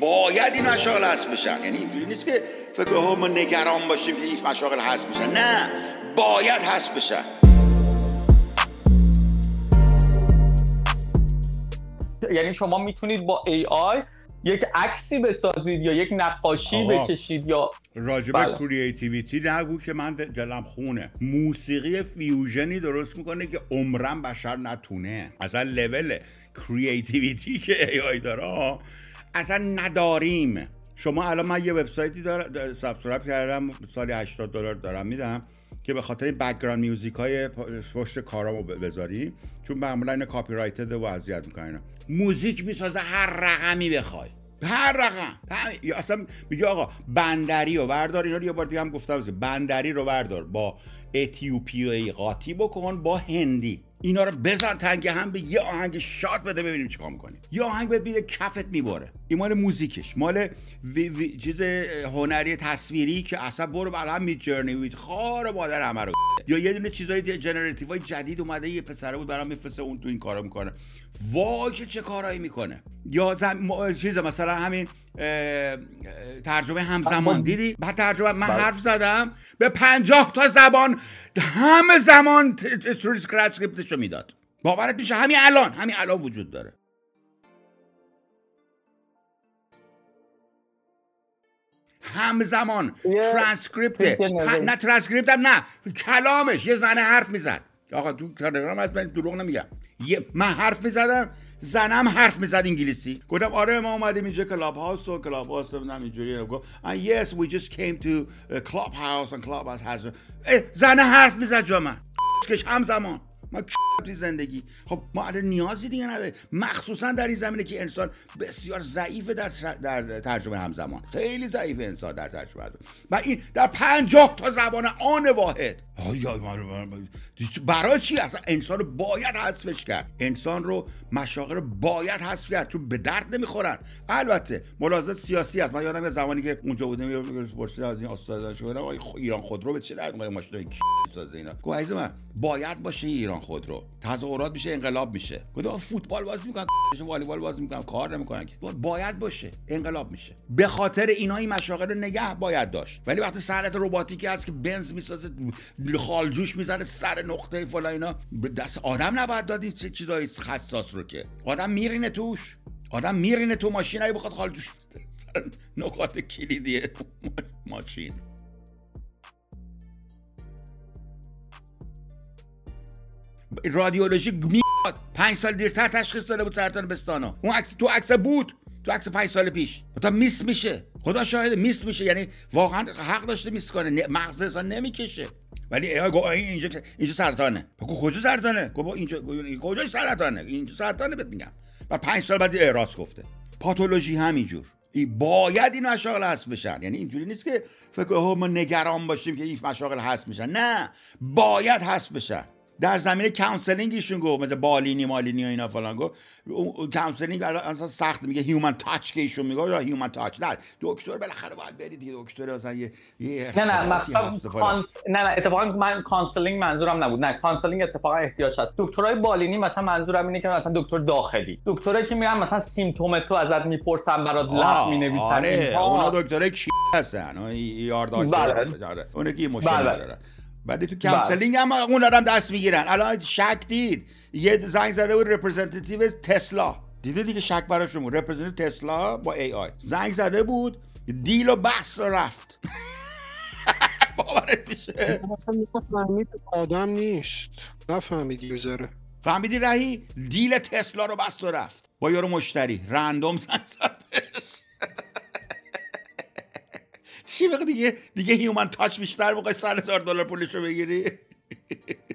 باید این مشاغل هست بشن. یعنی اینجوری نیست که فکر ها ما نگران باشیم که این مشاغل هست بشن. نه باید هست بشن. یعنی شما می‌تونید با AI یک عکسی بسازید یا یک نقاشی بکشید یا راجب بله. creativity نگو که من دلم خونه. موسیقی fusionی درست می‌کنه که عمرم بشر نتونه. اصلا لول creativity که AI داره اصلا نداریم. شما الان من یه وبسایتی دارم subscribe کردم سالی 80 دلار دارم میدم که به خاطر این music های پشت کارامو بذاری. چون معمولا اینا copyrighted و اذیت می‌کنن موزیک می‌سازه هر رقمی بخوای. هر رقم. یا اصلا میگه آقا بندری رو وردار اینا رو یه بار دیگه هم گفتم. بندری رو وردار با اتیوپیایی قاطی بکن با هندی. اینا رو بزن تنگ هم به یه آهنگ شاد بده ببینیم چیکار می‌کنی یه آهنگ بهت میده کفت می‌بره این مال موزیکش. مال وی وی چیز هنری تصویری که اصلا برو بالا هم می جرنی وید خار مادر همه یا یه دونه چیزای جنراتیو جدید اومده یه پسره بود برام میفرسته اون تو این کارا می‌کنه. وای که چه کارایی می‌کنه. یا زم... چیز مثلا همین ترجمه همزمان. دیدی؟ بعد ترجمه من بله. حرف زدم به پنجاه تا زبان همه زمان ترانسکریپتش رو می‌داد. باورت میشه؟ همین الان همین الان وجود داره. همزمان. ترانسکریپت نه ترانسکریپت هم نه کلامش. یه زنه حرف می‌زد. آقا تو تلگرام از من دروغ نمیگم. من حرف می‌زدم زنم حرف می‌زد انگلیسی. گفتم آره ما اومدیم اینجا کلاب هاوس و کلاب هاوس نمی‌دونم اینجوری گفت yes we just came to club house and club house has زنه حرف می‌زد جا من. همزمان. ما توی زندگی؟ خب ما الان نیازی دیگه نداره مخصوصا در این زمینه که انسان بسیار ضعیفه در, در ترجمه همزمان. خیلی ضعیف انسان در ترجمه همزمان. و این در پنجاه تا زبان آن واحد. برای چی اصلا انسان رو باید حذفش کرد. انسان رو مشاغل رو باید حذف کرد چون به درد نمی‌خورن. البته ملاحظات سیاسی هست. من یادم زمانی که اونجا بودم پرسید از این استاد شدم ایران خودرو به چه درد ماشین سازه اینا؟ گفت من باید باشه ایران خودرو تظاهرات میشه انقلاب میشه. گفتم فوتبال بازی می‌کنن والیبال بازی می‌کنن؟ کار نمی‌کنن که. باید باشه انقلاب میشه. به خاطر اینا این مشاغل رو نگه باید داشت. ولی وقتی سرعت رباتیکی هست که بنز می‌سازه خالجوش می‌زنه سر نقطه فلا اینا به دست آدم نباید دادی چه چیزای حساس رو که. آدم میرینه توش. آدم میرینه تو ماشین اگه بخواد خالجوش نقاط کلیدی ماشین. رادیولوژی میاد. پنج سال دیرتر تشخیص داده بود سرطان بستانا اون عکس تو عکس بود. تو عکس پنج سال پیش. تا میس میشه. خدا شاهده میس میشه. یعنی واقعا حق داشته میس کنه. مغز انسان نمی‌کشه. ولی میگو اینجا اینجا سرطانه. بگو کجا سرطانه؟ گو اینجا کجا سرطانه؟ اینجا سرطانه بهت میگم. و پنج سال بعد راست گفته. پاتولوژی همینجور. باید این مشاغل هست بشن. یعنی اینجوری نیست که فکر ما نگران باشیم که این مشاغل هست میشن. نه. باید هست بشن. در زمینه counseling ایشون گفت مثل بالینی مالینی و اینا فلان گفت. counseling اصلا سخت میگه human touch که ایشون میگه. یا human touch نه دکتر بالاخره باید برید دیگه دکتر مثلا یه, یه نه نه کانس... نه نه اتفاقا من کانسلینگ منظورم نبود. نه کانسلینگ اتفاقا احتیاج هست. دکترای بالینی مثلا منظورم اینه که مثلا دکتر داخلی. دکترایی که میرن مثلا سیمتوم تو ازت می‌پرسن برات لب می‌نویسن. آره. اونا دکترای کی هستن؟ اون یار دکتر بله. اونا کی مشکل بله. دارن ولی تو کانسلینگ هم اون هم دست می‌گیرن. الان شک دید. یه زنگ زده بود رپرزنتیتیو تسلا. دیده دیگه شک براشون بود. رپرزنتیتیو تسلا با ای آی زنگ زده بود. دیل و بحث رو رفت. باورت میشه. فهمید آدم نیست. نفهمید یوزره فهمیدی رهی؟ دیل تسلا رو بست و رفت. با یارو مشتری. رندوم زنگ چی بگه دیگه دیگه هیومن تاچ بیشتر موقع سر هزار دلار پولشو بگیری.